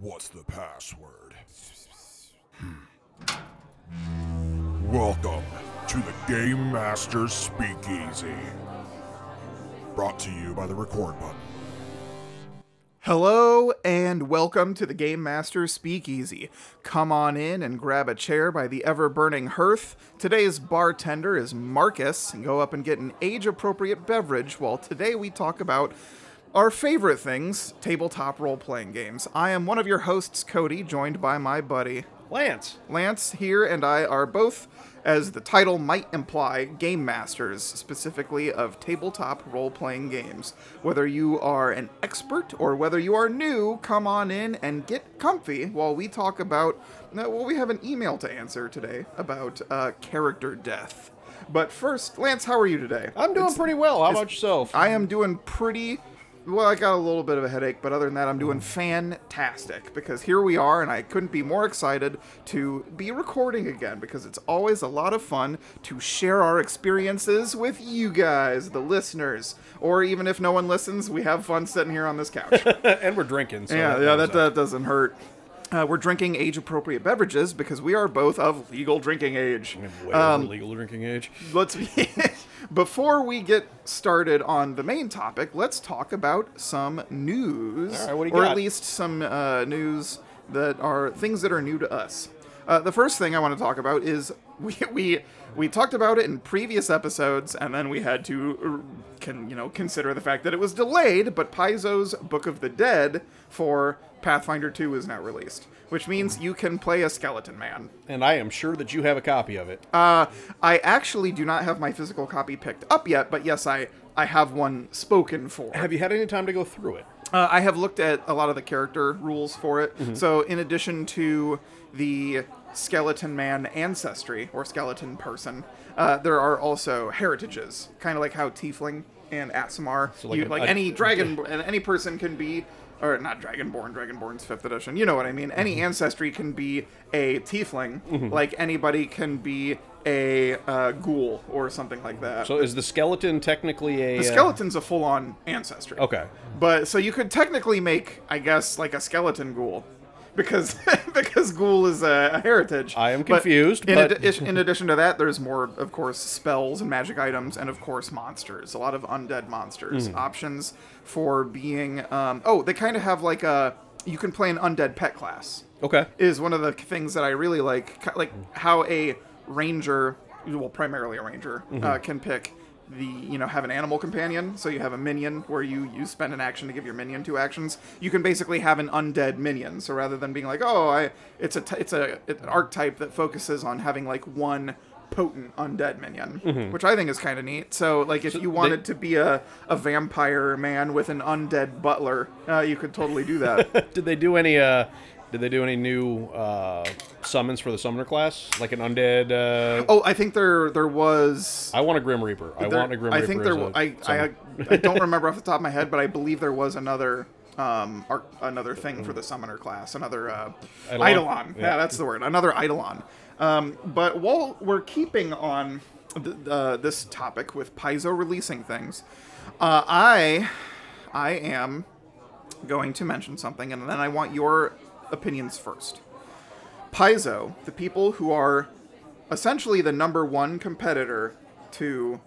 What's the password? Hmm. Welcome to the Game Master's Speakeasy. Brought to you by the record button. Hello and welcome to the Game Master Speakeasy. Come on in and grab a chair by the ever burning hearth. Today's bartender is Marcus. Go up and get an age appropriate beverage while today we talk about our favorite things tabletop role playing games. I am one of your hosts, Cody, joined by my buddy Lance. Lance here and I are both, as the title might imply, game masters, specifically of tabletop role playing games. Whether you are an expert or whether you are new, come on in and get comfy while we talk about. Well, we have an email to answer today about uh, character death. But first, Lance, how are you today? I'm doing pretty well. How about yourself? I am doing pretty well. I got a little bit of a headache, but other than that, I'm doing mm. fantastic because here we are, and I couldn't be more excited to be recording again because it's always a lot of fun to share our experiences with you guys, the listeners, or even if no one listens, we have fun sitting here on this couch. and we're drinking. So yeah, that yeah, that, that doesn't hurt. Uh, we're drinking age-appropriate beverages because we are both of legal drinking age. Um, legal drinking age. let's before we get started on the main topic let's talk about some news All right, what do you or got? at least some uh, news that are things that are new to us uh, the first thing i want to talk about is we, we we talked about it in previous episodes and then we had to uh, can you know consider the fact that it was delayed but paizo's book of the dead for pathfinder 2 is now released which means you can play a skeleton man And I am sure that you have a copy of it. uh, I actually do not have my physical copy picked up yet, but yes, I I have one spoken for. have you had any time to go through it? Uh, I have looked at a lot of the character rules for it. Mm-hmm. So, in addition to the skeleton man ancestry or skeleton person, uh, there are also heritages, kind of like how Tiefling and Aasimar, like you, a- like a- any dragon, and any person can be. Or not Dragonborn, Dragonborn's fifth edition. You know what I mean. Any Mm-hmm. ancestry can be a tiefling, like anybody can be a uh, ghoul or something like that. So is the skeleton technically a the skeleton's a full-on ancestry. Okay. But so you could technically make, I guess, like a skeleton ghoul, because because ghoul is a, a heritage. I am But confused, In, but- addi- in addition to that, there's more, of course, spells and magic items, and of course monsters. A lot of undead monsters. Hmm. Options for being. Um, oh, they kind of have like a. You can play an undead pet class Okay. is one of the things that I really like, ki- like how a ranger, well, primarily a ranger, Mm-hmm. uh, can pick the, you know, have an animal companion. So you have a minion where you you spend an action to give your minion two actions. You can basically have an undead minion. So rather than being like, oh, I, it's a, t- it's a, it's an archetype that focuses on having like one potent undead minion, which I think is kind of neat. So like if you wanted to be a, a vampire man with an undead butler, uh, you could totally do that. Did they do any? uh Did they do any new uh summons for the summoner class, like an undead? uh oh, I think there there was I want a grim reaper. I There- want a grim I reaper. think there. a wa- I, I don't remember off the top of my head, but I believe there was another um ar- another thing for the summoner class, another uh, Eidolon? eidolon. Yeah. Yeah. that's the word. Another eidolon. Um, but while we're keeping on th- uh, this topic with Paizo releasing things, uh, I I am going to mention something, and then I want your opinions first. Paizo, the people who are essentially the number one competitor to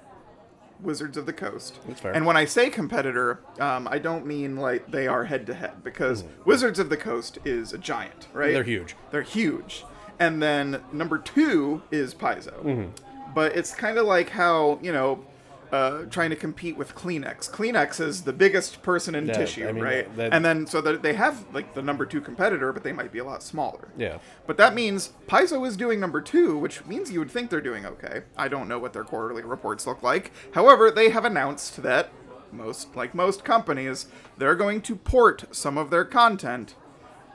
Wizards of the Coast. That's fair. And when I say competitor, um, I don't mean like they are head to head because Wizards of the Coast is a giant, right? They're huge. They're huge. And then number two is Paizo. Mm-hmm. But it's kind of like how, you know, uh, trying to compete with Kleenex. Kleenex is the biggest person in tissue, I mean, right? that- and then so that they have like the number two competitor, but they might be a lot smaller. Yeah. But that means Paizo is doing number two, which means you would think they're doing okay. I don't know what their quarterly reports look like. However, they have announced that most, like most companies, they're going to port some of their content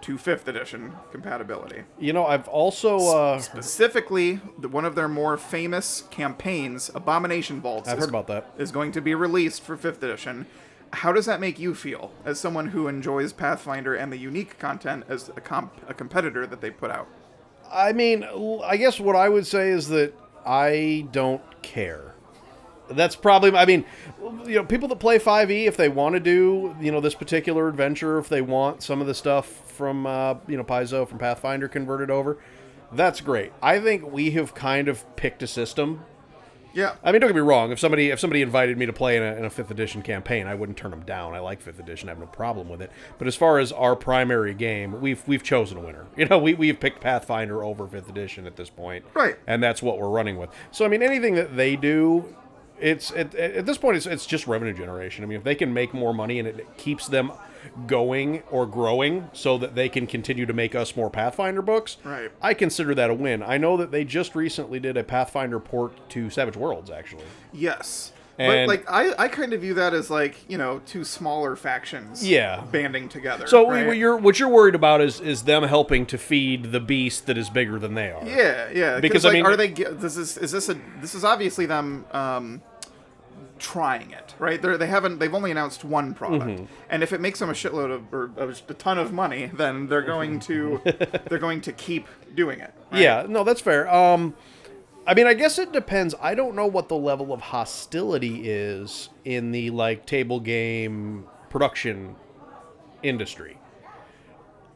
to fifth edition compatibility. You know, I've also. uh Specifically, one of their more famous campaigns, Abomination Vaults, I've is, heard about that. is going to be released for fifth edition. How does that make you feel as someone who enjoys Pathfinder and the unique content as a, comp- a competitor that they put out? I mean, I guess what I would say is that I don't care. That's probably. I mean, you know, people that play 5e, if they want to do, you know, this particular adventure, if they want some of the stuff from, uh, you know, Paizo from Pathfinder converted over, that's great. I think we have kind of picked a system. Yeah. I mean, don't get me wrong. If somebody if somebody invited me to play in a, in a fifth edition campaign, I wouldn't turn them down. I like fifth edition. I have no problem with it. But as far as our primary game, we've we've chosen a winner. You know, we we've picked Pathfinder over fifth edition at this point, Right. And that's what we're running with. So I mean, anything that they do, it's at, at this point, it's, it's just revenue generation. I mean, if they can make more money and it keeps them going or growing so that they can continue to make us more Pathfinder books, Right. I consider that a win. I know that they just recently did a Pathfinder port to Savage Worlds, actually. Yes. And- but like I, I kind of view that as like you know two smaller factions Yeah. banding together So right? what you're what you're worried about is is them helping to feed the beast that is bigger than they are. yeah yeah Because, because I like, mean- are they this is is this a this is obviously them um trying it right they they haven't they've only announced one product Mm-hmm. and if it makes them a shitload of or a ton of money then they're going to they're going to keep doing it right? Yeah, no, that's fair. Um, I mean, I guess it depends. I don't know what the level of hostility is in the like table game production industry.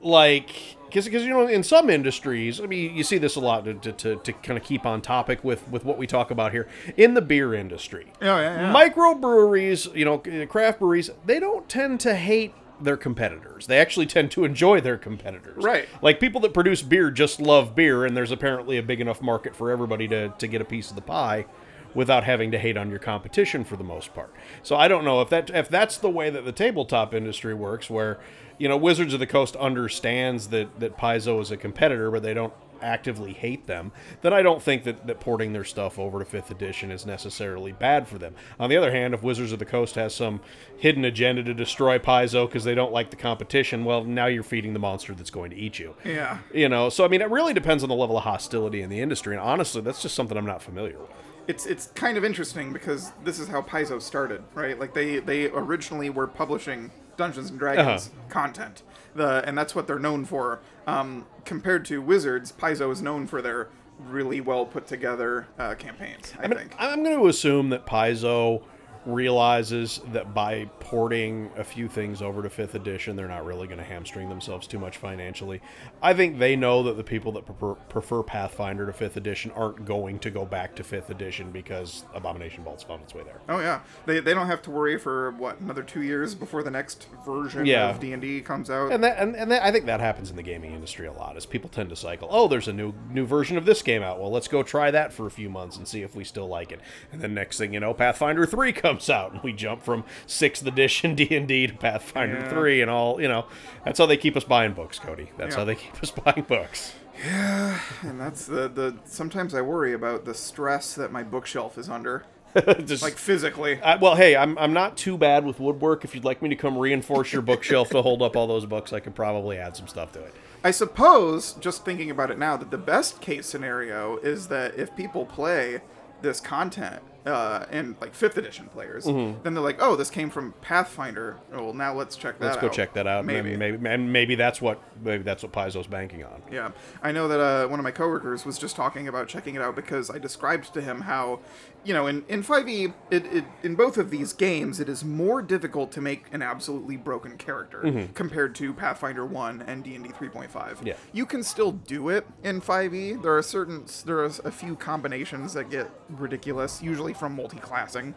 Like, because you know, in some industries, I mean, you see this a lot to, to, to, to kind of keep on topic with with what we talk about here in the beer industry. Oh, yeah, yeah. Microbreweries, you know, craft breweries, they don't tend to hate their competitors. They actually tend to enjoy their competitors. Right. Like people that produce beer just love beer, and there's apparently a big enough market for everybody to, to get a piece of the pie without having to hate on your competition for the most part. So I don't know if that if that's the way that the tabletop industry works, where you know Wizards of the Coast understands that that Paizo is a competitor, but they don't actively hate them, then I don't think that, that porting their stuff over to 5th edition is necessarily bad for them. On the other hand, if Wizards of the Coast has some hidden agenda to destroy Paizo because they don't like the competition, well, now you're feeding the monster that's going to eat you. yeah You know, so I mean, it really depends on the level of hostility in the industry, and honestly, that's just something I'm not familiar with. It's it's kind of interesting because this is how Paizo started, right? Like they they originally were publishing Dungeons and Dragons Uh-huh. content, the and that's what they're known for. Um, compared to Wizards, Paizo is known for their really well put together uh, campaigns. I, I mean, think. I'm going to assume that Paizo realizes that by porting a few things over to fifth edition, they're not really going to hamstring themselves too much financially. I think they know that the people that prefer, prefer Pathfinder to fifth edition aren't going to go back to fifth edition because Abomination Vault's found its way there. Oh yeah, they, they don't have to worry for what another two years before the next version Yeah. of D and D comes out. And that, and, and that, I think that happens in the gaming industry a lot. Is people tend to cycle. Oh, there's a new new version of this game out. Well, let's go try that for a few months and see if we still like it. And then next thing you know, Pathfinder three comes out, and we jump from sixth edition D and D to Pathfinder Yeah. three, and all you know. That's how they keep us buying books, Cody. That's Yeah. how they keep us buying books. Yeah, and that's the the. Sometimes I worry about the stress that my bookshelf is under, Just, like physically. I, well, hey, I'm, I'm not too bad with woodwork. If you'd like me to come reinforce your bookshelf to hold up all those books, I could probably add some stuff to it. I suppose, just thinking about it now, that the best case scenario is that if people play this content uh, and like fifth edition players, then they're like, "Oh, this came from Pathfinder. Oh, well, now let's check that out. Let's out." go check that out. Maybe. Maybe, maybe, and maybe that's what maybe that's what Paizo's banking on. Yeah, I know that uh, one of my coworkers was just talking about checking it out because I described to him how, you know, in in 5e, it, it in both of these games, it is more difficult to make an absolutely broken character compared to Pathfinder 1 and D&D 3.5. Yeah. you can still do it in 5e. There are certain there are a few combinations that get ridiculous, usually from multi-classing,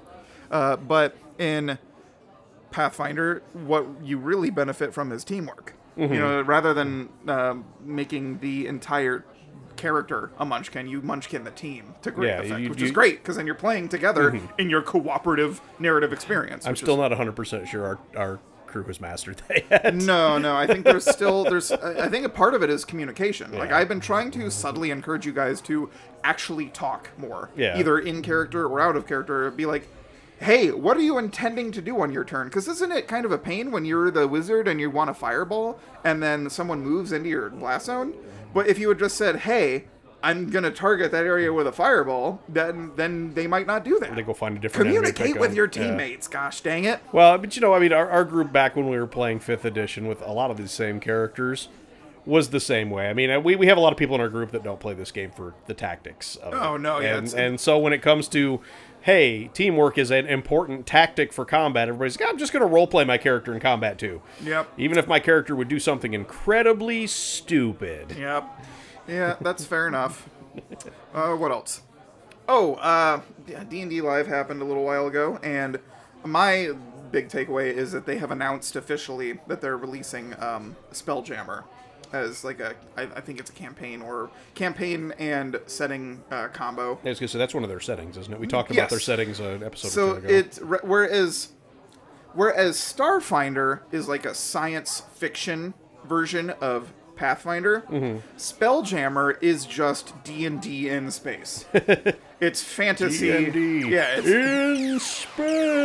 uh, but in Pathfinder, what you really benefit from is teamwork. Mm-hmm. You know, rather than um making the entire character a munchkin, you munchkin the team to great Yeah, effect, you- which you- is great because then you're playing together mm-hmm. in your cooperative narrative experience. I'm still is, not 100% sure our, our crew has mastered that yet. no, no. I think there's still there's. I think a part of it is communication. Like I've been trying to subtly encourage you guys to actually talk more, Yeah. either in character or out of character. Be like, hey, what are you intending to do on your turn? Because isn't it kind of a pain when you're the wizard and you want a fireball and then someone moves into your blast zone? But if you had just said, hey. I'm gonna target that area with a fireball. Then, then they might not do that. They go find a different Communicate with your Yeah. teammates. Gosh dang it! Well, but you know, I mean, our, our group back when we were playing fifth edition with a lot of these same characters was the same way. I mean, uh, we, we have a lot of people in our group that don't play this game for the tactics. Of Oh, it. no, yeah, and, and so when it comes to hey, teamwork is an important tactic for combat. Everybody's like, I'm just going to role play my character in combat too. Yep. Even if my character would do something incredibly stupid. Yep. Yeah, that's fair enough. Uh, what else? Oh, uh, D and D Live happened a little while ago, and my big takeaway is that they have announced officially that they're releasing um, Spelljammer as like a, I, I think it's a campaign or campaign and setting uh, combo. I was gonna say that's one of their settings, isn't it? We talked about Yes. their settings an episode So ago. it whereas whereas Starfinder is like a science fiction version of Pathfinder, Mm-hmm. Spelljammer is just D and D in space. it's fantasy. D&D Yeah, it's, in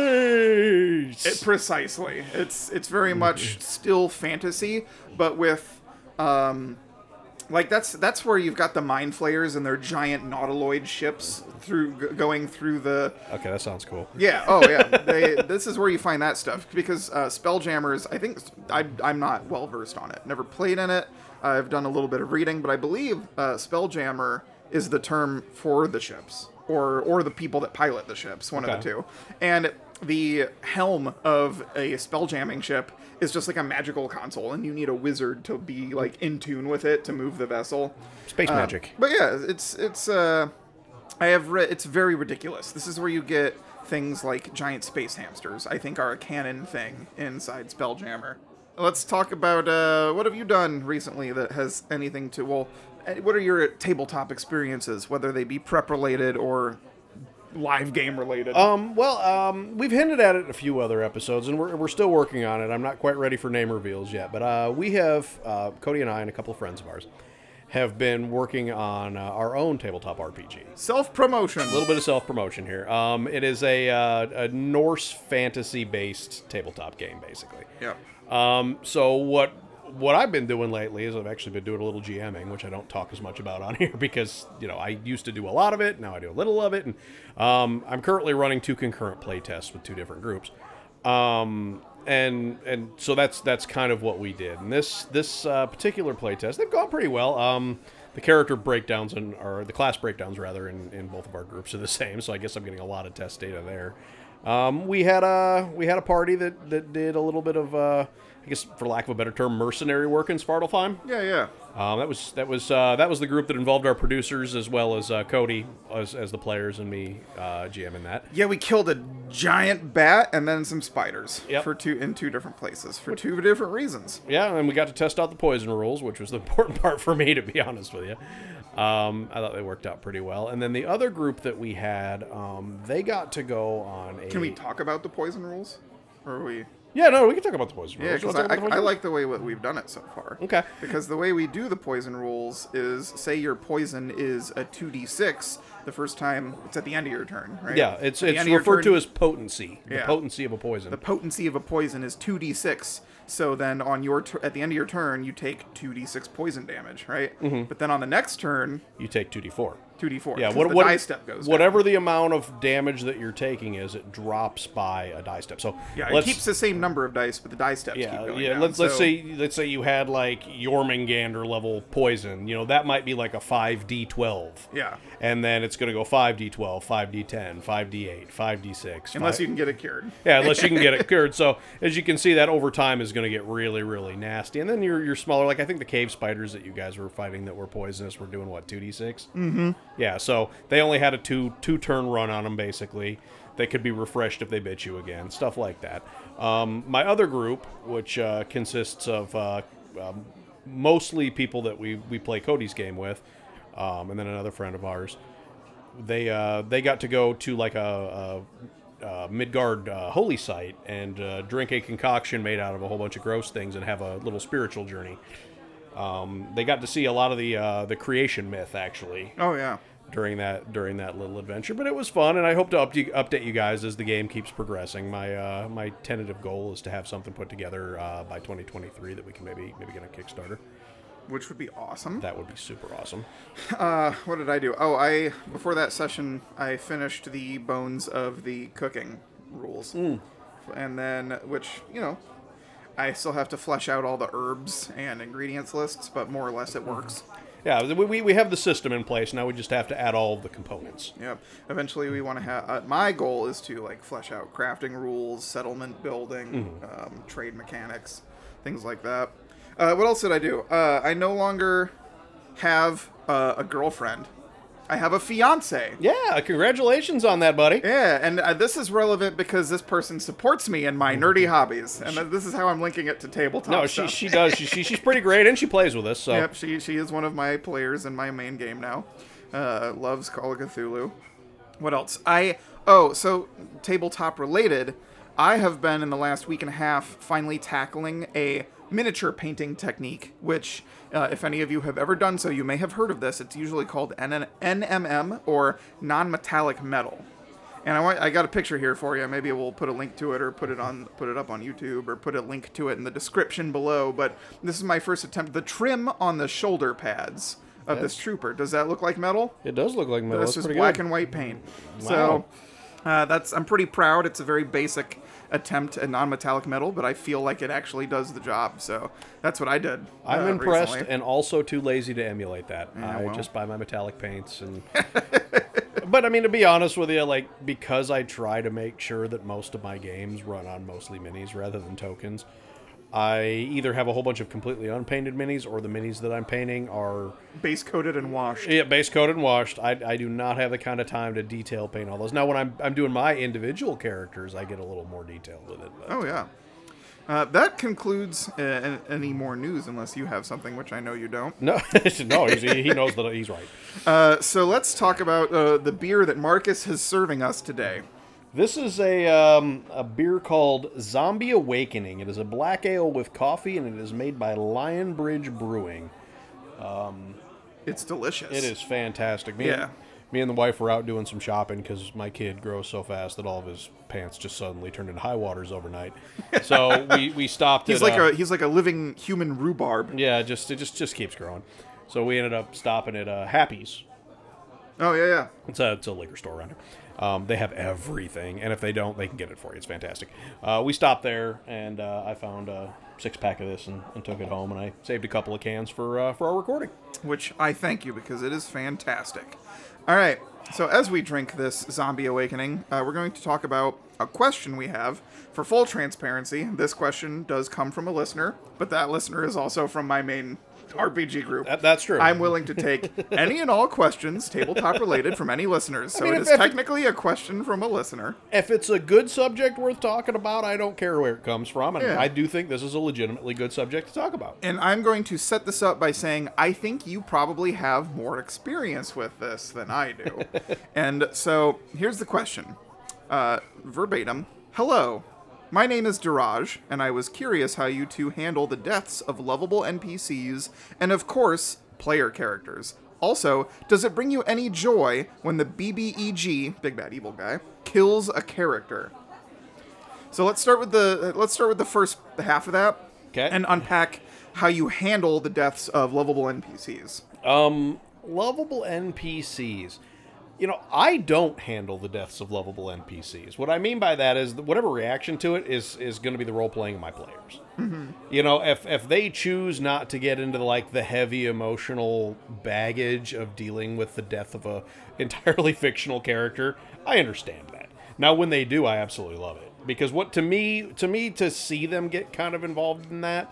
space. it- precisely. It's it's very Mm-hmm. much still fantasy, but with um, like that's that's where you've got the mind flayers and their giant nautiloid ships through g- going through the okay, that sounds cool. Yeah. Oh, yeah. They, this is where you find that stuff because uh, Spelljammers. I think I, I'm not well versed on it. Never played in it. I've done a little bit of reading, but I believe uh, Spelljammer is the term for the ships or or the people that pilot the ships. One of the two. And the helm of a spell jamming ship is just like a magical console, and you need a wizard to be like in tune with it to move the vessel. Space Uh, magic. But yeah, it's it's uh I have read it's very ridiculous. This is where you get things like giant space hamsters. I think are a canon thing inside Spelljammer. Let's talk about uh what have you done recently that has anything to well eh, what are your tabletop experiences whether they be prep related or live game related? Um, well, um, we've hinted at it in a few other episodes, and we're, we're still working on it. I'm not quite ready for name reveals yet, but uh, we have uh, Cody and I and a couple of friends of ours have been working on uh, our own tabletop RPG. Self promotion. A little bit of self promotion here. Um, it is a, uh, a Norse fantasy based tabletop game, basically. Yeah. Um, so what what I've been doing lately is I've actually been doing a little GMing, which I don't talk as much about on here because you know I used to do a lot of it. Now I do a little of it, and um, I'm currently running two concurrent play tests with two different groups. Um, and and so that's that's kind of what we did. And this this uh, particular play test, they've gone pretty well. Um, the character breakdowns and or the class breakdowns rather in, in both of our groups are the same. So I guess I'm getting a lot of test data there. Um, we had a we had a party that, that did a little bit of uh, I guess for lack of a better term mercenary work in Svartalfheim. Yeah, yeah. Um, that was that was uh, that was the group that involved our producers as well as uh, Cody as, as the players and me uh, GMing that. Yeah, we killed a giant bat and then some spiders Yep. for two in two different places for two different reasons. Yeah, and we got to test out the poison rules, which was the important part for me, to be honest with you. Um, I thought they worked out pretty well. And then the other group that we had, um, they got to go on a. Can we talk about the poison rules? Or are we? Yeah, no, we can talk about the poison rules. You because I, I, I like the way what we've done it so far. Okay. Because the way we do the poison rules is, say your poison is a two d six the first time it's at the end of your turn, right? Yeah, it's it's end of your referred turn, to as potency. The Yeah. potency of a poison. the potency of a poison is two d six. So then on your tur at the end of your turn, you take two d six poison damage, right? Mm-hmm. But then on the next turn, you take two d four. two d four. Yeah, what, the what, die step goes. down. whatever the amount of damage that you're taking is, it drops by a die step. So Yeah, it keeps the same number of dice, but the die steps yeah, keep going yeah. down. Let's let's say let's say you had like Jormungandr level poison. You know that might be like a five d twelve. Yeah. and then it's going to go five d twelve, five d ten, five d eight, five d six. unless you can get it cured. Yeah, unless you can get it cured. So as you can see, that over time is going to get really, really nasty. And then you're you're smaller, like I think the cave spiders that you guys were fighting that were poisonous were doing what two d six. Mm-hmm. Yeah, so they only had a two two turn run on them basically. They could be refreshed if they bit you again, stuff like that. Um, my other group, which uh, consists of uh, um, mostly people that we we play Cody's game with, um, and then another friend of ours they uh, they got to go to like a, a, a Midgard uh, holy site and uh, drink a concoction made out of a whole bunch of gross things and have a little spiritual journey. Um, they got to see a lot of the uh, the creation myth actually Oh yeah. during that during that little adventure, but it was fun, and I hope to up update you guys as the game keeps progressing. My uh, my tentative goal is to have something put together uh, by 2023 that we can maybe maybe get a Kickstarter. Which would be awesome. That would be super awesome. Uh, what did I do? Oh, I before that session, I finished the bones of the cooking rules, Hmm. and then which you know, I still have to flesh out all the herbs and ingredients lists, but more or less it works. Yeah, we, we, have the system in place. Now we just have to add all the components. Yep. Eventually, we want to have. Uh, my goal is to like flesh out crafting rules, settlement building, um, trade mechanics, things like that. Uh, what else did I do? Uh, I no longer have uh, a girlfriend. I have a fiance. Yeah, congratulations on that, buddy. Yeah, and uh, this is relevant because this person supports me in my nerdy hobbies, and uh, this is how I'm linking it to tabletop. No, she stuff. she does. She, she she's pretty great, and she plays with us. So Yep, she she is one of my players in my main game now. Uh, loves Call of Cthulhu. What else? I oh so tabletop related. I have been in the last week and a half finally tackling a miniature painting technique, which, uh, if any of you have ever done so, you may have heard of this. It's usually called NN- NMM or non-metallic metal. And I want, I got a picture here for you. Maybe we'll put a link to it or put it on put it up on YouTube or put a link to it in the description below. But this is my first attempt. The trim on the shoulder pads of this trooper. Does that look like metal? it does look like metal. This That's is pretty black good. and white paint. Wow. So uh, that's I'm pretty proud. It's a very basic attempt at non-metallic metal, but I feel like it actually does the job. So that's what I did. I'm uh, impressed recently. and also too lazy to emulate that. I well. just buy my metallic paints and. but I mean, to be honest with you, like because I try to make sure that most of my games run on mostly minis rather than tokens. I either have a whole bunch of completely unpainted minis, or the minis that I'm painting are base coated and washed. yeah, base coated and washed. I, I do not have the kind of time to detail paint all those. Now, when I'm I'm doing my individual characters, I get a little more detailed with it. But. Oh yeah. Uh, that concludes uh, an- any more news, unless you have something, which I know you don't. No, no, he's, he knows that he's right. Uh, so let's talk about uh, the beer that Marcus is serving us today. This is a um, a beer called Zombie Awakening. It is a black ale with coffee, and it is made by Lion Bridge Brewing. It's delicious. It is fantastic. Me, Yeah. and, me and the wife were out doing some shopping because my kid grows so fast that all of his pants just suddenly turned into high waters overnight. So we, we stopped. He's at, like uh, a he's like a living human rhubarb. yeah, it just it just just keeps growing. So we ended up stopping at uh, Happy's. Oh yeah, yeah. It's a, it's a liquor store around here. Um, they have everything, and if they don't, they can get it for you. It's fantastic. Uh, we stopped there, and uh, I found a six pack of this and, and took it home, and I saved a couple of cans for uh, for our recording. Which I thank you because it is fantastic. All right. So as we drink this zombie awakening, uh, we're going to talk about a question we have. For full transparency, this question does come from a listener, but that listener is also from my main RPG group. That, that's true. I'm willing to take any and all questions, tabletop related, from any listeners. So mean, it if- is if it- technically a question from a listener. if it's a good subject worth talking about, I don't care where it comes from, and Yeah. I do think this is a legitimately good subject to talk about. And I'm going to set this up by saying I think you probably have more experience with this than I do. and so here's the question uh, verbatim Hello, my name is Diraj, and I was curious how you two handle the deaths of lovable NPCs and, of course, player characters. Also, does it bring you any joy when the BBEG, Big Bad Evil Guy, kills a character? So let's start with the let's start with the first half of that, 'Kay. and unpack how you handle the deaths of lovable NPCs. Um, lovable NPCs. You know, I don't handle the deaths of lovable NPCs. What I mean by that is that whatever reaction to it is is going to be the role playing of my players. Mm-hmm. You know, if if they choose not to get into like the heavy emotional baggage of dealing with the death of a entirely fictional character, I understand that. Now, when they do, I absolutely love it because what to me to me to see them get kind of involved in that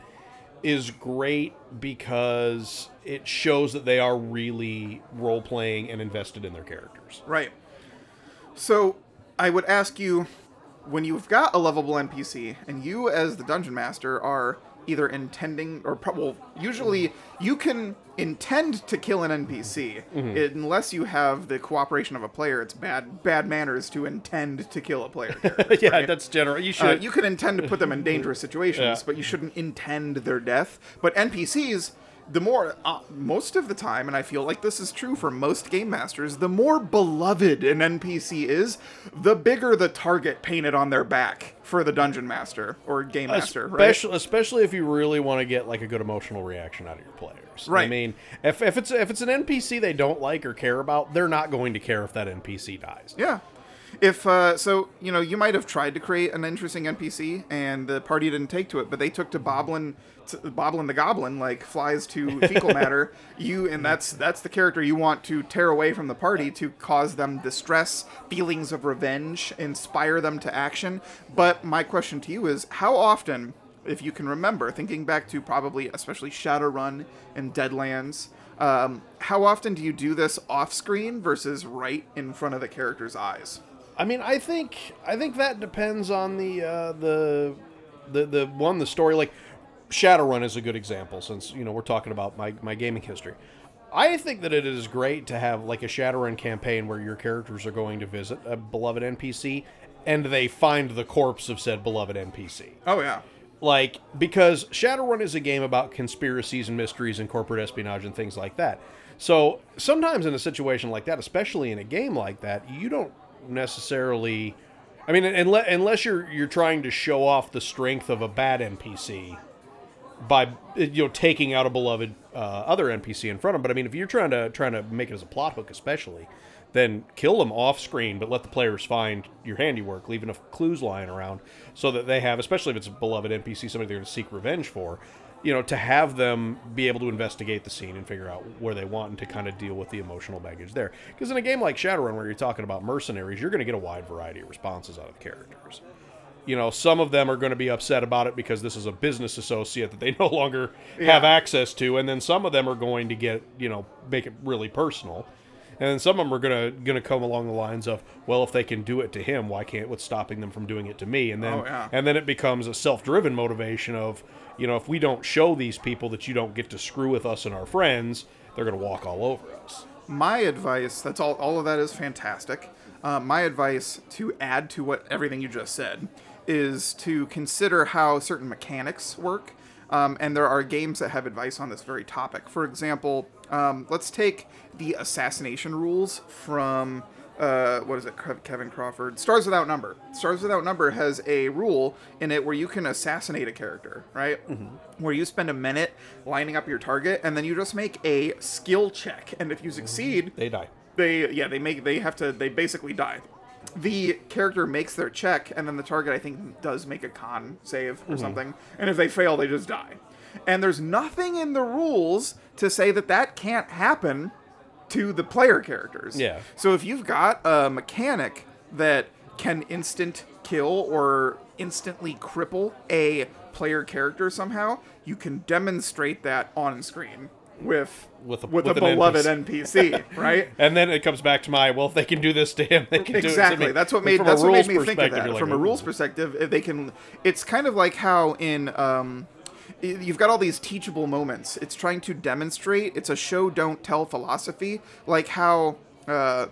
is great because it shows that they are really role playing and invested in their characters. Right. So I would ask you when you've got a lovable NPC and you as the dungeon master are either intending or pro- well usually you can intend to kill an NPC unless you have the cooperation of a player it's bad bad manners to intend to kill a player yeah, right? that's general. You Uh, should. you can intend to put them in dangerous situations, Yeah. but you shouldn't intend their death. But NPCs, the more, uh, most of the time, and I feel like this is true for most game masters, the more beloved an NPC is, the bigger the target painted on their back for the dungeon master or game master, right? especially, especially if you really want to get like a good emotional reaction out of your players. Right. I mean, if, if it's if it's an NPC they don't like or care about, they're not going to care if that NPC dies. Yeah. If uh, so, you know, you might have tried to create an interesting NPC, and the party didn't take to it, but they took to Boblin, to Boblin the Goblin, like flies to fecal matter. You and that's that's the character you want to tear away from the party to cause them distress, feelings of revenge, inspire them to action. But my question to you is, how often, if you can remember, thinking back to probably especially Shadowrun and Deadlands. Um, how often do you do this off screen versus right in front of the character's eyes? I mean, I think I think that depends on the uh, the the the one the story. Like Shadowrun is a good example since you know we're talking about my my gaming history. I think that it is great to have like a Shadowrun campaign where your characters are going to visit a beloved NPC and they find the corpse of said beloved NPC. Oh yeah. Like because Shadowrun is a game about conspiracies and mysteries and corporate espionage and things like that. So sometimes in a situation like that, especially in a game like that, you don't necessarily. I mean, unless, unless you're you're trying to show off the strength of a bad NPC by you know taking out a beloved uh, other NPC in front of them. But I mean, if you're trying to trying to make it as a plot hook, especially, then kill them off screen, but let the players find your handiwork, leave enough clues lying around so that they have, especially if it's a beloved NPC, somebody they're going to seek revenge for, you know, to have them be able to investigate the scene and figure out where they want and to kind of deal with the emotional baggage there. Because in a game like Shadowrun, where you're talking about mercenaries, you're going to get a wide variety of responses out of the characters. You know, some of them are going to be upset about it because this is a business associate that they no longer have access to, and then some of them are going to get, you know, make it really personal. And then some of them are gonna gonna come along the lines of, well, if they can do it to him, why can't what's stopping them from doing it to me? And then Oh, yeah. and then it becomes a self-driven motivation of, you know, if we don't show these people that you don't get to screw with us and our friends, they're gonna walk all over us. my advice that's all all of that is fantastic. Uh, my advice to add to what everything you just said is to consider how certain mechanics work. Um, and there are games that have advice on this very topic. For example um, let's take the assassination rules from uh, what is it, Kevin Crawford? Stars Without Number. Stars Without Number has a rule in it where you can assassinate a character, right? Mm-hmm. Where you spend a minute lining up your target, and then you just make a skill check, and if you succeed, mm-hmm. They die. they yeah they make they have to they basically die. The character makes their check, and then the target I think does make a con save or mm-hmm. something, and if they fail, they just die. And there's nothing in the rules to say that that can't happen to the player characters. Yeah. So if you've got a mechanic that can instant kill or instantly cripple a player character somehow, you can demonstrate that on screen with With a- with, with a beloved NPC. NPC, right? And then it comes back to my, well, if they can do this to him, they can do it exactly. That's what made that's what made me think of that. like, From a rules perspective, if they can. It's kind of like how in um, you've got all these teachable moments. It's trying to demonstrate. It's a show don't tell philosophy, like how. Uh,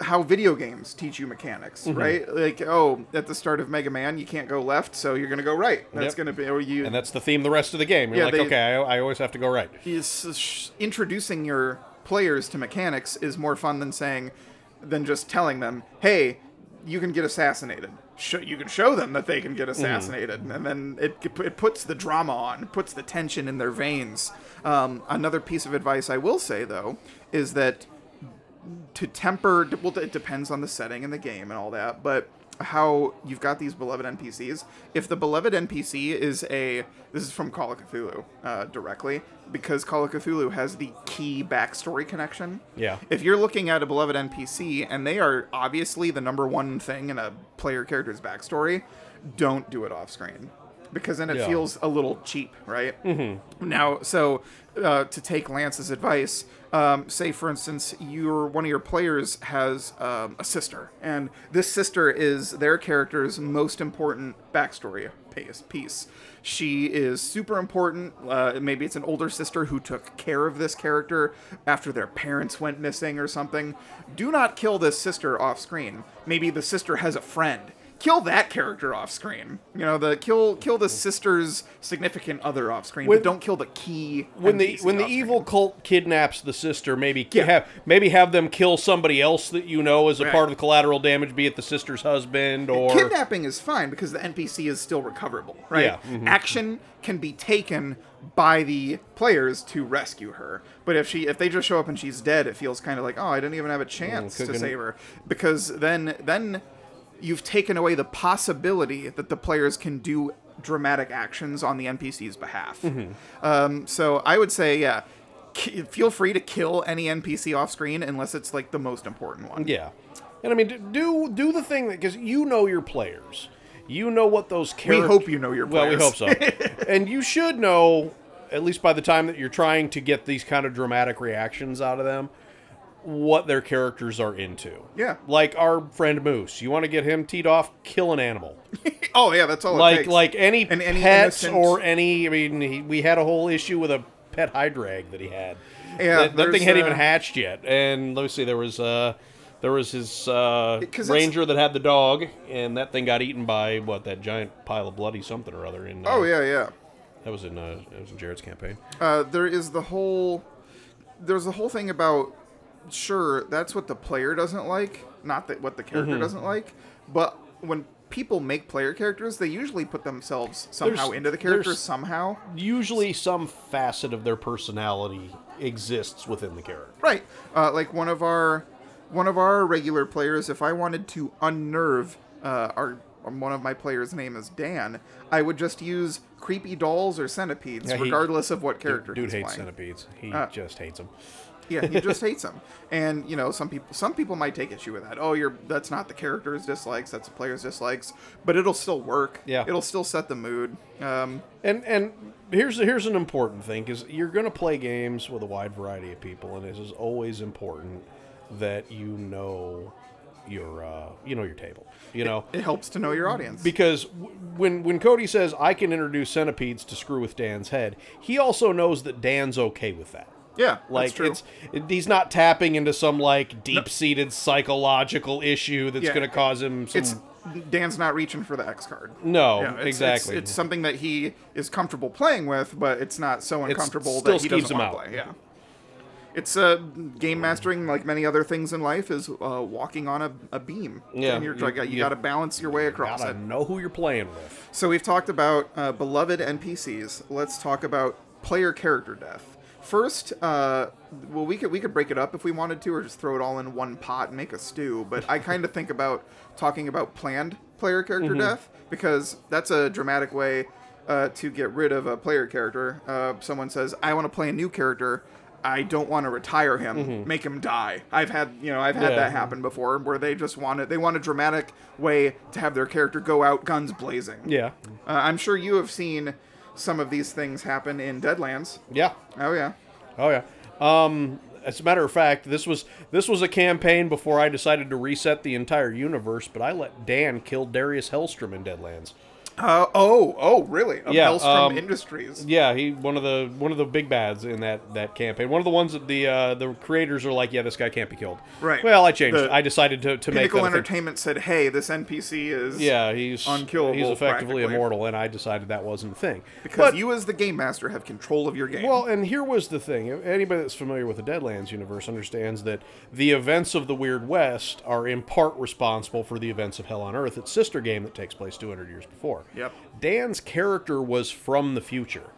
how video games teach you mechanics, Mm-hmm. right? Like, oh, at the start of Mega Man, you can't go left, so you're gonna go right. That's Yep. gonna be, or you. And that's the theme the rest of the game. You're Yeah, like, they- okay, I, I always have to go right. sh- introducing your players to mechanics is more fun than saying than just telling them hey you can get assassinated. You can show them that they can get assassinated and then it, it puts the drama on puts the tension in their veins. Um, another piece of advice i will say though is that to temper well it depends on the setting and the game and all that but how you've got these beloved npcs if the beloved npc is a this is from call of cthulhu uh, directly because call of cthulhu has the key backstory connection Yeah. if you're looking at a beloved npc and they are obviously the number one thing in a player character's backstory don't do it off screen because then it Yeah. feels a little cheap right mm-hmm. now so uh, to take lance's advice um, say for instance your one of your players has um, a sister and this sister is their character's most important backstory piece she is super important uh, maybe it's an older sister who took care of this character after their parents went missing or something. Do not kill this sister off screen. Maybe the sister has a friend kill that character off screen. You know, the kill kill the sister's significant other off screen, but don't kill the key. when the when the evil cult kidnaps the sister, maybe Yeah. have maybe have them kill somebody else that you know as a Right. part of the collateral damage, be it the sister's husband or kidnapping is fine because the NPC is still recoverable, right? Yeah, mhm. Action can be taken by the players to rescue her, but if she if they just show up and she's dead, it feels kind of like oh I didn't even have a chance to save her because then then you've taken away the possibility that the players can do dramatic actions on the NPC's behalf. Um, so I would say yeah. ki- Feel free to kill any NPC off screen unless it's like the most important one. Yeah, and I mean do do the thing that because you know your players, you know what those characters. We hope you know your players. Well, we hope so, and you should know at least by the time that you're trying to get these kind of dramatic reactions out of them, what their characters are into. Yeah. like our friend Moose. You want to get him teed off, kill an animal. Oh yeah, that's all. it like takes. like any, And any pets innocent- or any. I mean, he, we had a whole issue with a pet hydrag that he had. Yeah, that, that thing hadn't even uh, hatched yet. And let me see, there was uh, there was his uh, ranger that had the dog, and that thing got eaten by what that giant pile of bloody something or other. In uh, Oh yeah, yeah. that was in uh, that was in Jared's campaign. Uh, there is the whole. There's the whole thing about. Sure, that's what the player doesn't like, not that what the character Mm-hmm. doesn't like. But when people make player characters, they usually put themselves somehow There's- into the character somehow. Usually, some facet of their personality exists within the character. Right. Uh, like one of our one of our regular players, if I wanted to unnerve uh, our one of my players' name is Dan, I would just use creepy dolls or centipedes, Yeah, he- regardless of what character Dude he's hates playing. centipedes. He Uh, just hates them. Yeah, he just hates them. And you know, some people some people might take issue with that. Oh, you're that's not the character's dislikes, that's the player's dislikes, but it'll still work. Yeah. It'll still set the mood. Um, And and here's here's an important thing because you're going to play games with a wide variety of people, and it is always important that you know your uh, you know your table. You know, it helps to know your audience. because w- when when Cody says I can introduce centipedes to screw with Dan's head, he also knows that Dan's okay with that. Yeah, Like that's true. it's it, he's not tapping into some like deep seated psychological issue that's Yeah. going to cause him some. it's Dan's not reaching for the X card. no, Yeah, it's, exactly. It's, it's something that he is comfortable playing with, but it's not so uncomfortable that he doesn't want to play. Yeah. It's uh, game mastering, like many other things in life, is uh, walking on a, a beam. Yeah, and you're you- you, you got to balance your way across gotta it. know who you're playing with. So we've talked about uh, beloved NPCs. Let's talk about player character death. First, uh, well, we could we could break it up if we wanted to, or just throw it all in one pot and make a stew. But I kind of think about talking about planned player character death because that's a dramatic way uh, to get rid of a player character. Uh, someone says, "I want to play a new character." I don't want to retire him, make him die. I've had, you know, I've had Yeah. that happen before, where they just want it. They want a dramatic way to have their character go out guns blazing. Yeah, Uh, I'm sure you have seen some of these things happen in Deadlands. yeah. Oh yeah. Oh yeah. Um, as a matter of fact, this was this was a campaign before I decided to reset the entire universe, but I let Dan kill Darius Hellstromme in Deadlands. Uh, oh, oh, really? Of Yeah, Hellstromme um, Industries. Yeah, he one of the one of the big bads in that that campaign. One of the ones that the uh, the creators are like, yeah, this guy can't be killed. Right. Well, I changed. The I decided to to make Pinnacle a thing. Entertainment said, "Hey, this NPC is Yeah, he's unkillable, He's effectively immortal, and I decided that wasn't a thing. because But- you as the game master have control of your game." Well, and here was the thing. Anybody that's familiar with the Deadlands universe understands that the events of the Weird West are in part responsible for the events of Hell on Earth, its sister game that takes place 200 years before. Yep. Dan's character was from the future.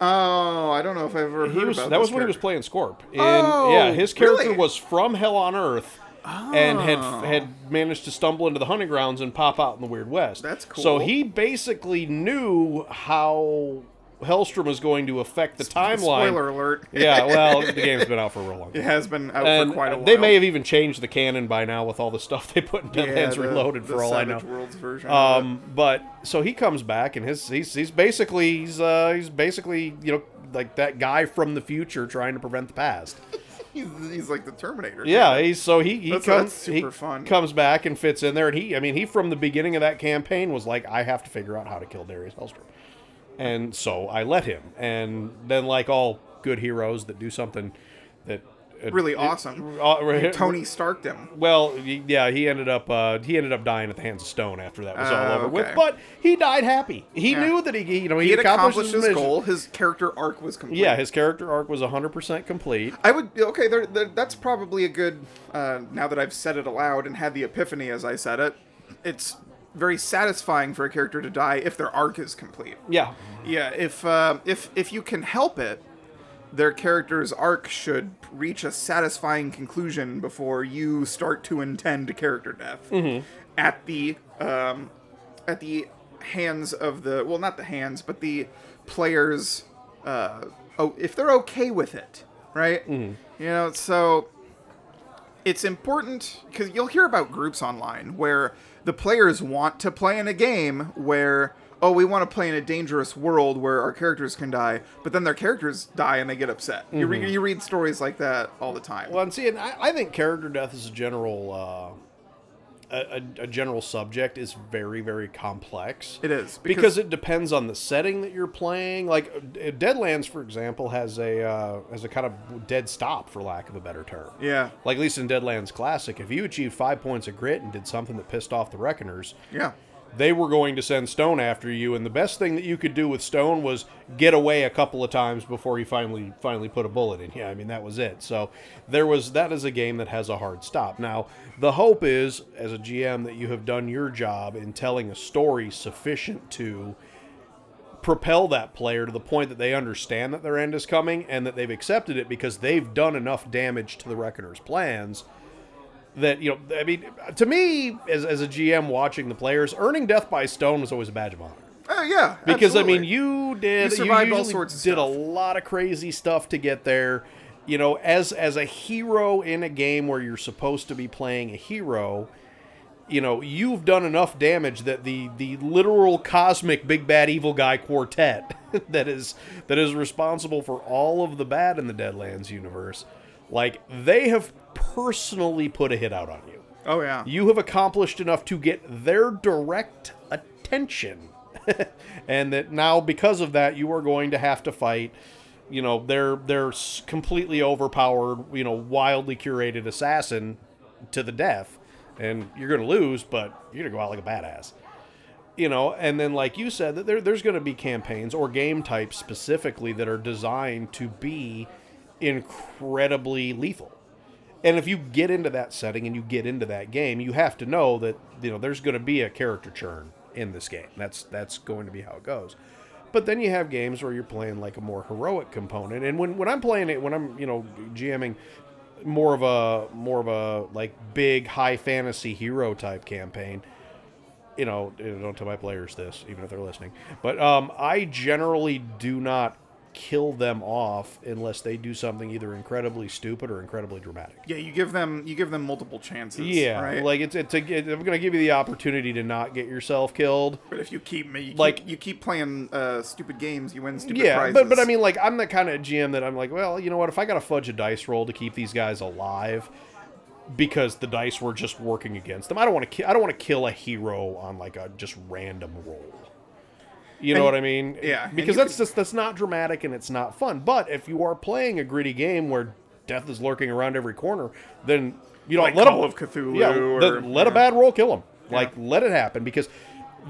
oh, I don't know if I've ever heard He was about that was when he was playing Scorp. And Oh, yeah, his character really? was from Hell on Earth. And Oh. had had managed to stumble into the hunting grounds and pop out in the Weird West. That's cool. So he basically knew how Hellstromme is going to affect the timeline. Spoiler alert. Yeah, well, the game's been out for a real long. it has been out and for quite a while. they may have even changed the canon by now with all the stuff they put in yeah, Deadlands the- Reloaded the for all I know. Worlds version. Um, but so he comes back and his he's he's basically he's uh he's basically you know like that guy from the future trying to prevent the past. he's, he's like the Terminator. Yeah, he's so he he That's- comes that's he super fun. comes back and fits in there and he I mean he from the beginning of that campaign was like I have to figure out how to kill Darius Hellstromme. And so I let him. And then like all good heroes that do something that uh, really awesome. uh, Tony Starked him. Well, yeah, he ended up uh, he ended up dying at the hands of Stone after that was all Oh, over with. But he died happy. He Yeah. knew that he you know he, He accomplished, accomplished his mission. goal. His character arc was complete. Yeah, his character arc was 100% complete. I would okay. There, there, that's probably a good. Uh, now that I've said it aloud and had the epiphany as I said it, it's very satisfying for a character to die if their arc is complete. Yeah. Yeah, if uh, if if you can help it, their character's arc should reach a satisfying conclusion before you start to intend character death at the um, at the hands of the well, not the hands, but the players. Uh, oh, if they're okay with it, right? You know, so it's important because you'll hear about groups online where the players want to play in a game where oh we want to play in a dangerous world where our characters can die but then their characters die and they get upset. You, re- you read stories like that all the time. Well, and see, and I, I think character death is a general uh, a, a, general subject is very very complex. It is, because, because- it depends on the setting that you're playing. Like uh, Deadlands, for example, has a uh, has a kind of dead stop, for lack of a better term. yeah Like at least in Deadlands Classic, if you achieved five points of grit and did something that pissed off the Reckoners, yeah they were going to send Stone after you, and the best thing that you could do with Stone was get away a couple of times before he finally finally put a bullet in. Yeah, I mean that was it. So there was that is a game that has a hard stop. Now the hope is, as a GM, that you have done your job in telling a story sufficient to propel that player to the point that they understand that their end is coming and that they've accepted it because they've done enough damage to the Reckoner's plans that you know i mean to me as, as a gm watching the players earning death by stone was always a badge of honor. Oh yeah because i mean you did You survived all sorts of did a lot of crazy stuff to get there. You know as as a hero in a game where you're supposed to be playing a hero you know you've done enough damage that the the literal cosmic big bad evil guy quartet that is that is responsible for all of the bad in the deadlands universe like they have personally put a hit out on you. Oh yeah. You have accomplished enough to get their direct attention. And that now because of that you are going to have to fight you know their their s- completely overpowered you know wildly curated assassin to the death. And you're going to lose but you're going to go out like a badass. You know and then like you said that there, there's going to be campaigns or game types specifically that are designed to be incredibly lethal and if you get into that setting and you get into that game you have to know that you know there's going to be a character churn in this game. That's that's going to be how it goes. But then you have games where you're playing like a more heroic component. And when, when i'm playing it when i'm you know gming more of a more of a like big high fantasy hero type campaign you know, don't tell my players this, even if they're listening. But um, I generally do not kill them off unless they do something either incredibly stupid or incredibly dramatic. yeah you give them you give them multiple chances Yeah, right? like it's it's a, it, I'm gonna give you the opportunity to not get yourself killed. but if you keep keep, like- you keep playing uh, stupid games you win stupid Yeah, prizes but but I mean, like I'm the kind of GM that I'm like, well, you know what? If I got to fudge a dice roll to keep these guys alive, because the dice were just working against them, I don't want to. Ki- I don't want to kill a hero on like a just random roll. You know And- what I mean? yeah, Because that's just that's not dramatic and it's not fun. But if you are playing a gritty game where death is lurking around every corner, then you know Like let Call a, of Cthulhu Yeah, or- then let a bad roll kill him. Like let it happen because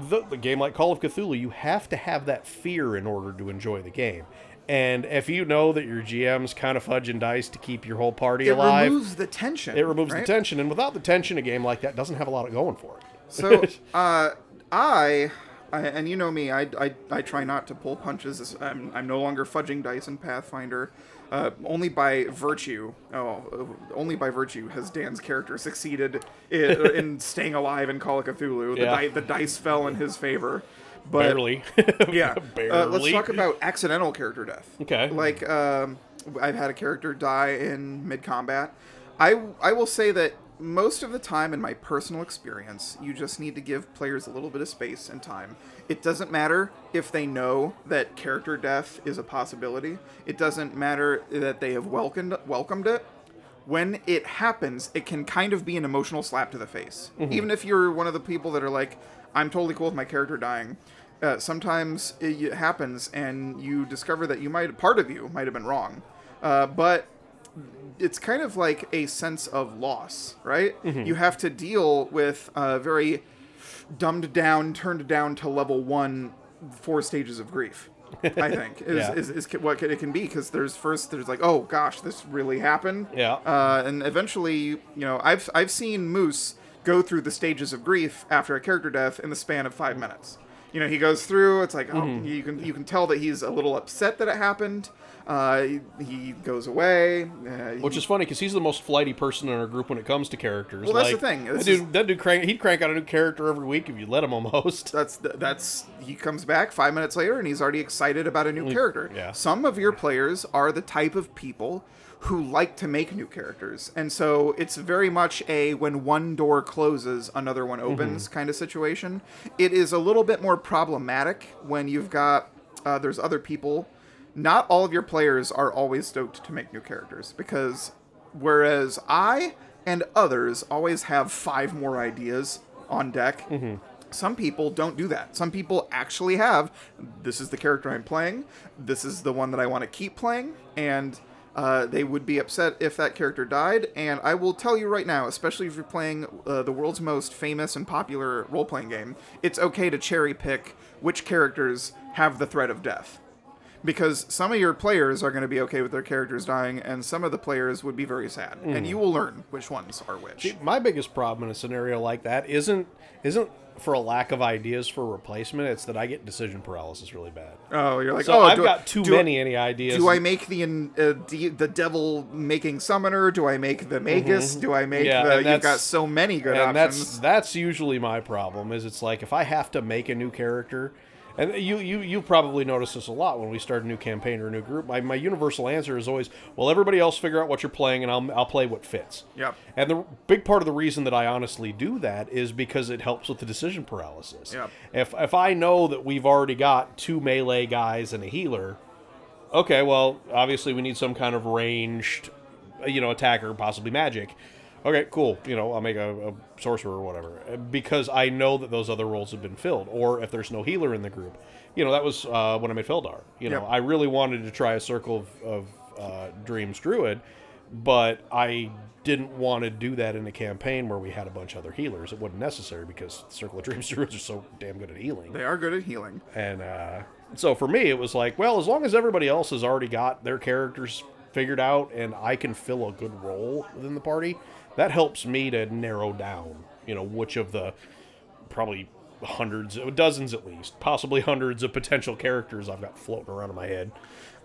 the, the game like Call of Cthulhu, you have to have that fear in order to enjoy the game. And if you know that your GM's kind of fudging dice to keep your whole party it alive, it removes the tension it removes right? the tension. And without the tension, a game like that doesn't have a lot of going for it. So, uh, I, I, and you know me, I, I, I try not to pull punches. I'm, I'm no longer fudging dice in Pathfinder. Uh, only by virtue, oh, uh, only by virtue has Dan's character succeeded in, in staying alive in Call of Cthulhu. The, Yeah. di- the dice fell in his favor. But, Barely. Yeah. Barely. Uh, let's talk about accidental character death. Okay. Like, um, I've had a character die in mid combat. I, I will say that most of the time, in my personal experience, you just need to give players a little bit of space and time. It doesn't matter if they know that character death is a possibility. It doesn't matter that they have welcomed welcomed it. When it happens, it can kind of be an emotional slap to the face. Even if you're one of the people that are like, "I'm totally cool with my character dying," uh, sometimes it happens, and you discover that you might part of you might have been wrong. Uh, but it's kind of like a sense of loss, right? Mm-hmm. You have to deal with a very dumbed down, turned down to level one, four stages of grief. I think is, Yeah. is, is, what it can be because there's first there's like oh gosh this really happened Yeah. uh, and eventually you know I've I've seen Moose go through the stages of grief after a character death in the span of five minutes. You know, he goes through. It's like oh, Mm-hmm. you can you can tell that he's a little upset that it happened. Uh, he, he goes away. Uh, Which he- is funny because he's the most flighty person in our group when it comes to characters. Well, that's the thing. That dude, that dude crank, he'd crank out a new character every week if you let him almost. that's that's he comes back five minutes later and he's already excited about a new character. yeah. Some of your players are the type of people who like to make new characters, and so it's very much a when one door closes, another one opens kind of situation. It is a little bit more problematic when you've got uh, there's other people. Not all of your players are always stoked to make new characters because whereas I and others always have five more ideas on deck. Some people don't do that. Some people actually have this is the character I'm playing, this is the one that I want to keep playing, and uh, they would be upset if that character died. And I will tell you right now, especially if you're playing uh, the world's most famous and popular role playing game, it's okay to cherry pick which characters have the threat of death because some of your players are going to be okay with their characters dying, and some of the players would be very sad, and you will learn which ones are which. My biggest problem in a scenario like that isn't isn't for a lack of ideas for replacement. It's that I get decision paralysis really bad. Oh, you're like, So oh, I've do I- got too do I- many any ideas. Do I make the uh, de- the devil making summoner? Do I make the magus? Do I make Mm-hmm. Yeah, the? You've got so many good and options. that's that's usually my problem. Is it's like if I have to make a new character, and you you you probably notice this a lot when we start a new campaign or a new group. My, my universal answer is always, well, everybody else figure out what you're playing, and I'll I'll play what fits. Yep. And the big part of the reason that I honestly do that is because it helps with the decision paralysis. Yep. If if I know that we've already got two melee guys and a healer, okay, well, obviously we need some kind of ranged, you know, attacker, possibly magic. Okay, cool. You know, I'll make a, a sorcerer or whatever uh, because I know that those other roles have been filled. Or if there's no healer in the group, you know, that was uh, when I made Feldar. You know, Yep. I really wanted to try a Circle of, of uh, Dreams Druid, but I didn't want to do that in a campaign where we had a bunch of other healers. It wasn't necessary because Circle of Dreams Druids are so damn good at healing. they are good at healing. And uh, so for me, it was like, well, as long as everybody else has already got their characters figured out and I can fill a good role within the party, that helps me to narrow down, you know, which of the probably hundreds, dozens at least, possibly hundreds of potential characters I've got floating around in my head.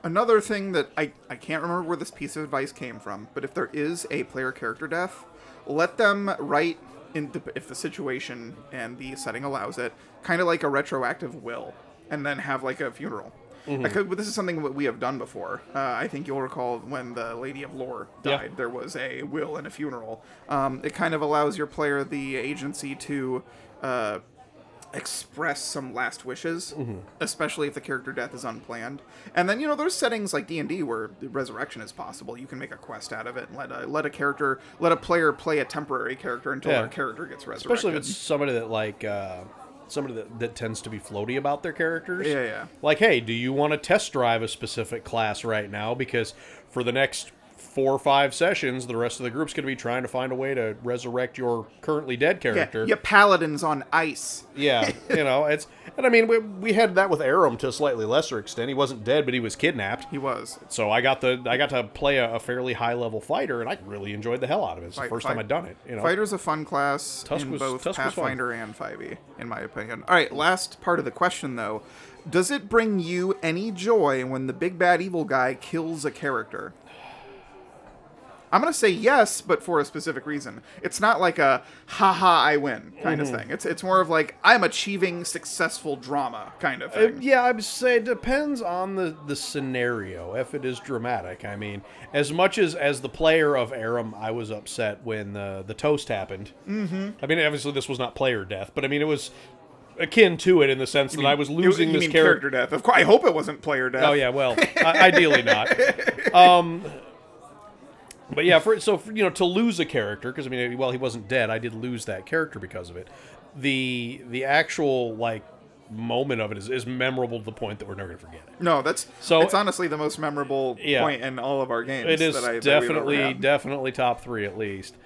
Another thing that I, I can't remember where this piece of advice came from, but if there is a player character death, let them write in the, if the situation and the setting allows it, kind of like a retroactive will, and then have like a funeral. Mm-hmm. I could, but this is something that we have done before. Uh, I think you'll recall when the Lady of Lore Yeah. died, there was a will and a funeral. Um, it kind of allows your player the agency to uh, express some last wishes, Mm-hmm. especially if the character death is unplanned. And then you know there's settings like D and D where resurrection is possible. You can make a quest out of it and let a let a character let a player play a temporary character until Yeah. their character gets resurrected. Especially if it's somebody that, like, uh, somebody that, that tends to be floaty about their characters. Yeah, yeah. Like, hey, do you want to test drive a specific class right now? Because for the next four or five sessions, the rest of the group's going to be trying to find a way to resurrect your currently dead character. yeah, paladins on ice. Yeah, you know, it's and I mean we, we had that with Aram to a slightly lesser extent. He wasn't dead, but he was kidnapped. He was. So I got the I got to play a, a fairly high level fighter, and I really enjoyed the hell out of it. It's the first fight- time I'd done it. You know, Fighter's a fun class Tusk in was- both Tusk. Pathfinder and 5e, in my opinion. All right, last part of the question though. Does it bring you any joy when the big bad evil guy kills a character? I'm gonna say yes, but for a specific reason. It's not like a "haha, I win" kind Mm-hmm. of thing. It's it's more of like I'm achieving successful drama kind of Uh, thing. yeah, I would say it depends on the, the scenario. If it is dramatic, I mean, as much as as the player of Aram, I was upset when the the toast happened. Mm-hmm. I mean, obviously this was not player death, but I mean it was akin to it in the sense that I was losing you this mean character. death. Of course, I hope it wasn't player death. Oh yeah, well, ideally not. Um, but yeah, for so for, you know to lose a character because I mean, well, he wasn't dead. I did lose that character because of it. The the actual like moment of it is, is memorable to the point that we're never going to forget it. No, that's So- it's honestly the most memorable Yeah. point in all of our games. It is that I, that we've ever definitely definitely top three at least.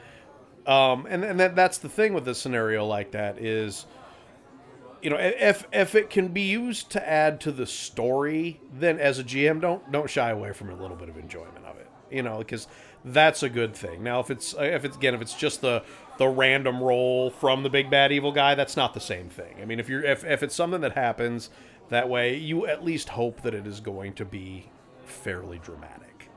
Um, and and that, that's the thing with a scenario like that is, you know, if if it can be used to add to the story, then as a GM, don't don't shy away from a little bit of enjoyment of it. You know, because that's a good thing. Now, if it's if it's again if it's just the the random roll from the big bad evil guy, that's not the same thing. I mean, if you're if if it's something that happens that way, you at least hope that it is going to be fairly dramatic.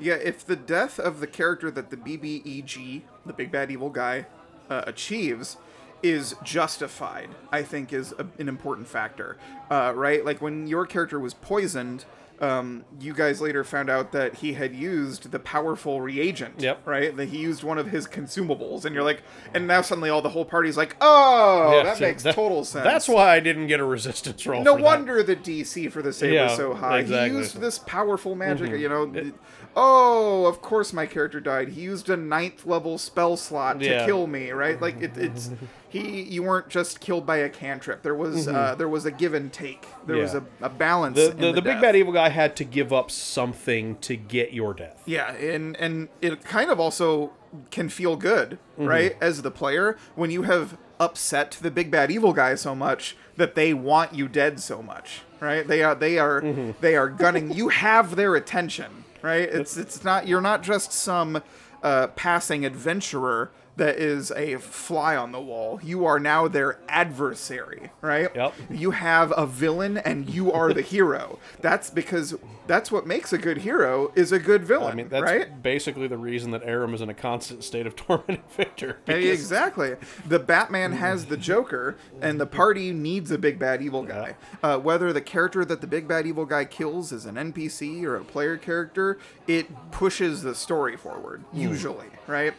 Yeah, if the death of the character that the BBEG, the big bad evil guy, uh, achieves is justified, I think is a, an important factor. Uh, right? Like when your character was poisoned, um, you guys later found out that he had used the powerful reagent. Yep. Right? That he used one of his consumables, and you're like, and now suddenly all the whole party's like, oh, Yeah, that so makes total sense. That's why I didn't get a resistance roll. No for that. wonder the DC for the save Yeah, was so high. exactly. Mm-hmm. He used this powerful magic, you know. th- oh, of course my character died. He used a ninth level spell slot to Yeah. kill me, right? Like it, it's he. You weren't just killed by a cantrip. There was uh, there was a give and take. There was Mm-hmm. A, a balance. The, in the, the, big bad evil guy had to give up something to get your death. Yeah, and and it kind of also can feel good, Mm-hmm. right, as the player when you have upset the big bad evil guy so much that they want you dead so much, right? They are they are Mm-hmm. they are gunning. you have their attention, right? It's it's not you're not just some uh, passing adventurer that is a fly on the wall. You are now their adversary, right? Yep. You have a villain and you are the hero. That's because that's what makes a good hero is a good villain, I mean, that's right? basically the reason that Aram is in a constant state of tormenting Victor. Hey, because- exactly. The Batman has the Joker, and the party needs a big bad evil guy. Uh, whether the character that the big bad evil guy kills is an NPC or a player character, it pushes the story forward, usually, right?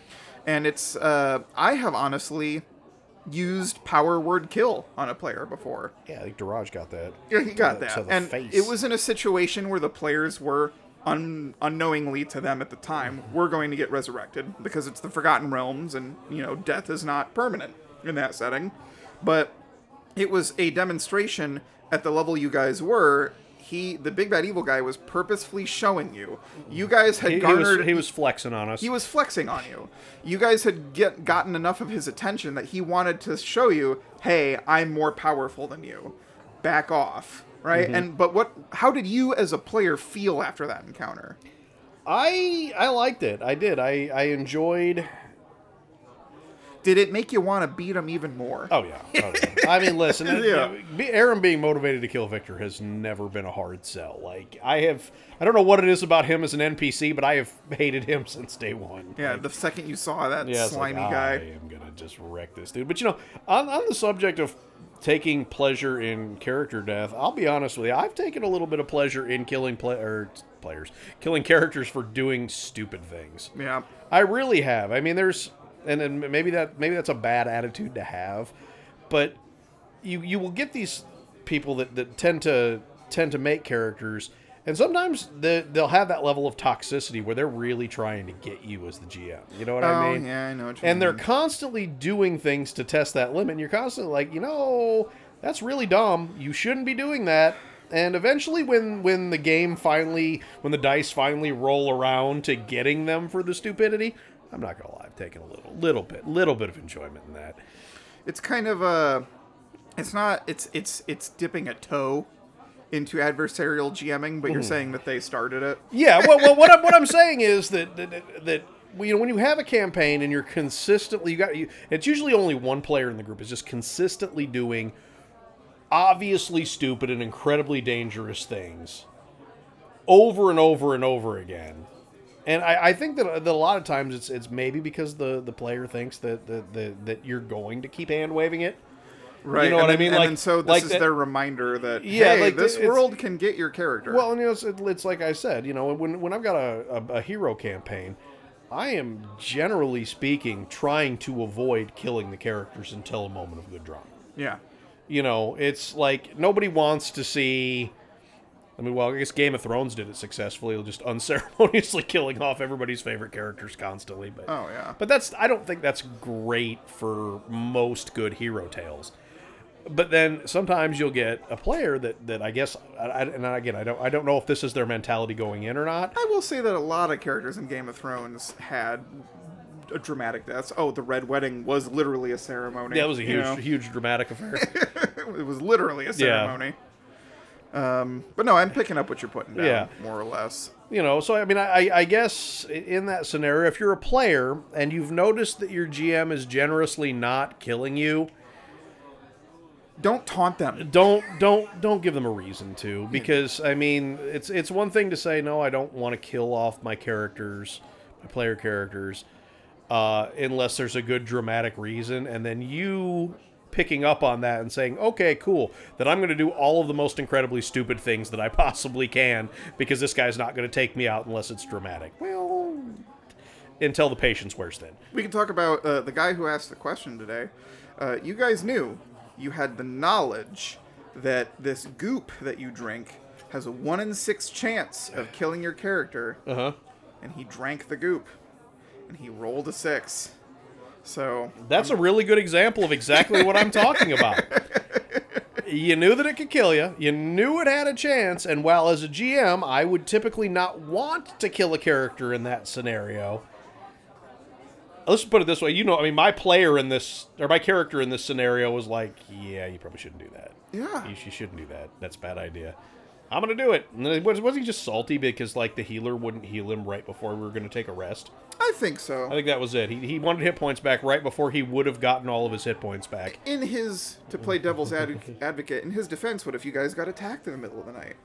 And it's, uh, I have honestly used power word kill on a player before. Yeah, I think Daraj got that. Yeah, he got To that. the And face. it was in a situation where the players were un- unknowingly to them at the time were going to get resurrected because it's the Forgotten Realms and, you know, death is not permanent in that setting. But it was a demonstration at the level you guys were. He, the big bad evil guy, was purposefully showing you. You guys had He, he garnered. was, he was flexing on us. He was flexing on you. You guys had get gotten enough of his attention that he wanted to show you, "Hey, I'm more powerful than you. Back off." Right? Mm-hmm. And but what how did you as a player feel after that encounter? I I liked it. I did. I I enjoyed. Did it make you want to beat him even more? Oh yeah. Oh, yeah. I mean, listen. Yeah. Aram being motivated to kill Victor has never been a hard sell. Like I have. I don't know what it is about him as an NPC, but I have hated him since day one. yeah, Like, the second you saw that Yeah, it's like, slimy I am gonna just wreck this dude. But you know, on, on the subject of taking pleasure in character death, I'll be honest with you. I've taken a little bit of pleasure in killing play or er, players, killing characters for doing stupid things. Yeah. I really have. I mean, there's and then maybe that maybe that's a bad attitude to have, but you you will get these people that, that tend to tend to make characters and sometimes the, they'll have that level of toxicity where they're really trying to get you as the GM. You know what I Oh, mean? yeah, I know And they're constantly doing things to test that limit. And you're constantly like, you know, that's really dumb. You shouldn't be doing that. And eventually, when when the game finally, when the dice finally roll around to getting them for the stupidity, I'm not gonna lie, I've taken a little, little bit, little bit of enjoyment in that. It's kind of a it's not it's it's it's dipping a toe into adversarial GMing, but you're hmm. saying that they started it. Yeah, well, well what I'm what I'm saying is that that, that, that you know when you have a campaign and you're consistently you got you, it's usually only one player in the group is just consistently doing obviously stupid and incredibly dangerous things over and over and over again. And I, I think that, that a lot of times it's it's maybe because the, the player thinks that, that, that, that you're going to keep hand waving it. Right. You know and what I mean? And Like- then so this like is that- their reminder that Yeah, hey, like, this world can get your character. Well, and you know, it's, it's like I said, you know, when, when I've got a, a, a hero campaign, I am generally speaking trying to avoid killing the characters until a moment of good drama. yeah. You know, it's like nobody wants to see. I mean, well, I guess Game of Thrones did it successfully, just unceremoniously killing off everybody's favorite characters constantly. But Oh yeah. but that's I don't think that's great for most good hero tales. but then sometimes you'll get a player that, that I guess I, I, and again I don't I don't know if this is their mentality going in or not. I will say that a lot of characters in Game of Thrones had a dramatic deaths. Oh, the Red Wedding was literally a ceremony. Yeah, it was a huge know? huge dramatic affair. it was literally a ceremony. Um, but no, I'm picking up what you're putting down, Yeah. more or less. you know so i mean I, I guess in that scenario if you're a player and you've noticed that your gm is generously not killing you Don't taunt them. don't don't don't give them a reason to because i mean it's it's one thing to say no i don't want to kill off my characters my player characters uh, unless there's a good dramatic reason and then you picking up on that and saying okay cool that i'm going to do all of the most incredibly stupid things that i possibly can because this guy's not going to take me out unless it's dramatic well until the patience wears thin We can talk about uh, the guy who asked the question today. Uh, you guys knew you had the knowledge that this goop that you drink has a one in six chance of killing your character, uh-huh and he drank the goop, and he rolled a six. So That's a really good example of exactly what I'm talking about. You knew that it could kill you. You knew it had a chance. And while as a GM, I would typically not want to kill a character in that scenario. Let's put it this way. You know, I mean, my player in this, or my character in this scenario was like, yeah, you probably shouldn't do that. Yeah. You, you shouldn't do that. That's a bad idea. I'm going to do it. And then was, was he just salty because, like, the healer wouldn't heal him right before we were going to take a rest? I think so. I think that was it. He, he wanted hit points back right before he would have gotten all of his hit points back. in his to play devil's ad- advocate in his defense what if you guys got attacked in the middle of the night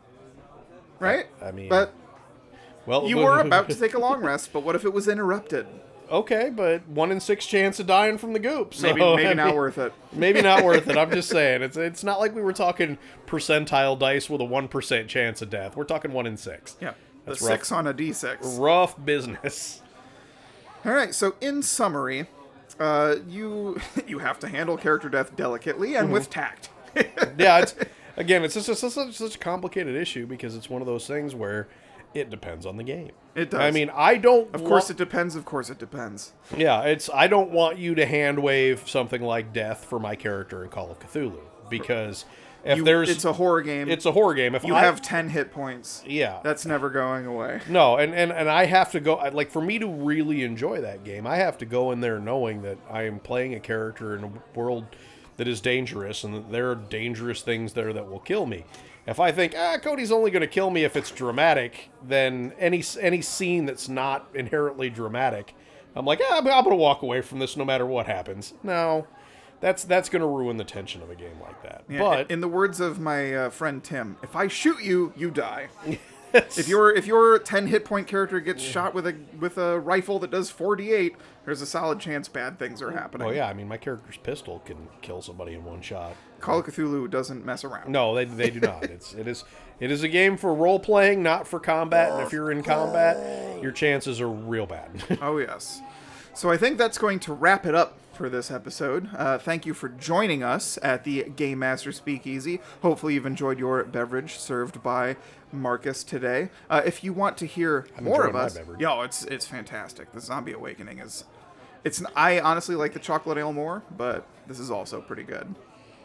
right I mean- but Well, you were about to take a long rest but what if it was interrupted okay, but one in six chance of dying from the goop. So, maybe maybe I not worth it Maybe not worth it. I'm just saying it's it's not like we were talking percentile dice with a one percent chance of death. We're talking one in six. yeah the That's rough. six on a d6 Rough business. all right so in summary uh, you you have to handle character death delicately and with tact yeah, it's again, it's just it's such, such a complicated issue because it's one of those things where it depends on the game. It does. I mean, I don't. of course it depends of course it depends Yeah, it's I don't want you to hand wave something like death for my character in Call of Cthulhu because if You- there's it's a horror game it's a horror game. If you I, have 10 hit points yeah, that's never going away no, and, and and I have to go like for me to really enjoy that game, I have to go in there knowing that I am playing a character in a world that is dangerous and that there are dangerous things there that will kill me. If I think ah Cody's only going to kill me if it's dramatic, then any any scene that's not inherently dramatic, I'm like ah, I'm going to walk away from this no matter what happens. No. That's that's going to ruin the tension of a game like that. Yeah, but in the words of my uh, friend Tim, if I shoot you, you die. if your if your 10 hit point character gets shot with a with a rifle that does 4d8, there's a solid chance bad things are oh, happening. Oh yeah, I mean my character's pistol can kill somebody in one shot. Call of Cthulhu doesn't mess around. No, they, they do not. It's it is it is a game for role playing, not for combat. And if you're in combat, your chances are real bad. Oh yes. So I think that's going to wrap it up for this episode. Uh, thank you for joining us at the Game Master Speakeasy. Hopefully you've enjoyed your beverage served by Marcus today. Uh, if you want to hear more of us, yo, it's it's fantastic. The Zombie Awakening is, it's I honestly like the chocolate ale more, but this is also pretty good.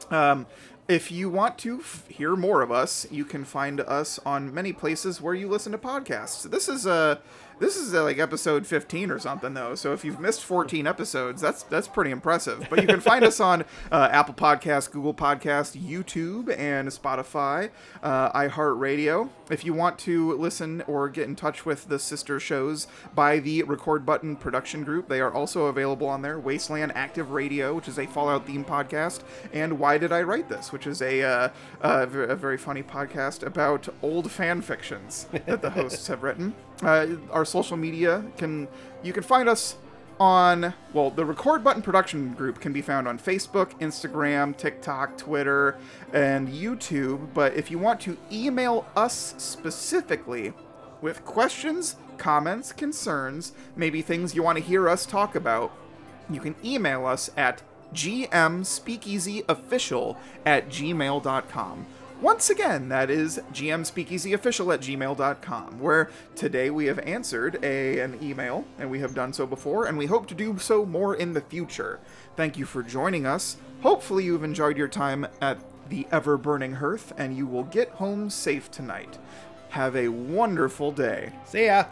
Um, if you want to f- hear more of us, you can find us on many places where you listen to podcasts. This is uh, this is uh, like episode 15 or something though. So if you've missed 14 episodes, that's that's pretty impressive. But you can find us on uh, Apple Podcasts, Google Podcasts, YouTube, and Spotify, uh, iHeartRadio. If you want to listen or get in touch with the sister shows by the Record Button Production Group, they are also available on there. Wasteland Active Radio, which is a Fallout theme podcast, and Why Did I Write This, which is a uh, v- a very funny podcast about old fan fictions that the hosts have written. Uh, our social media can you can find us on well the record button production group can be found on facebook instagram tiktok twitter and youtube. But if you want to email us specifically with questions comments concerns maybe things you want to hear us talk about you can email us at gmspeakeasyofficial at gmail.com Once again, that is gmspeakeasyofficial at gmail.com, where today we have answered a, an email, and we have done so before, and we hope to do so more in the future. Thank you for joining us. Hopefully, you've enjoyed your time at the ever burning hearth, and you will get home safe tonight. Have a wonderful day. See ya.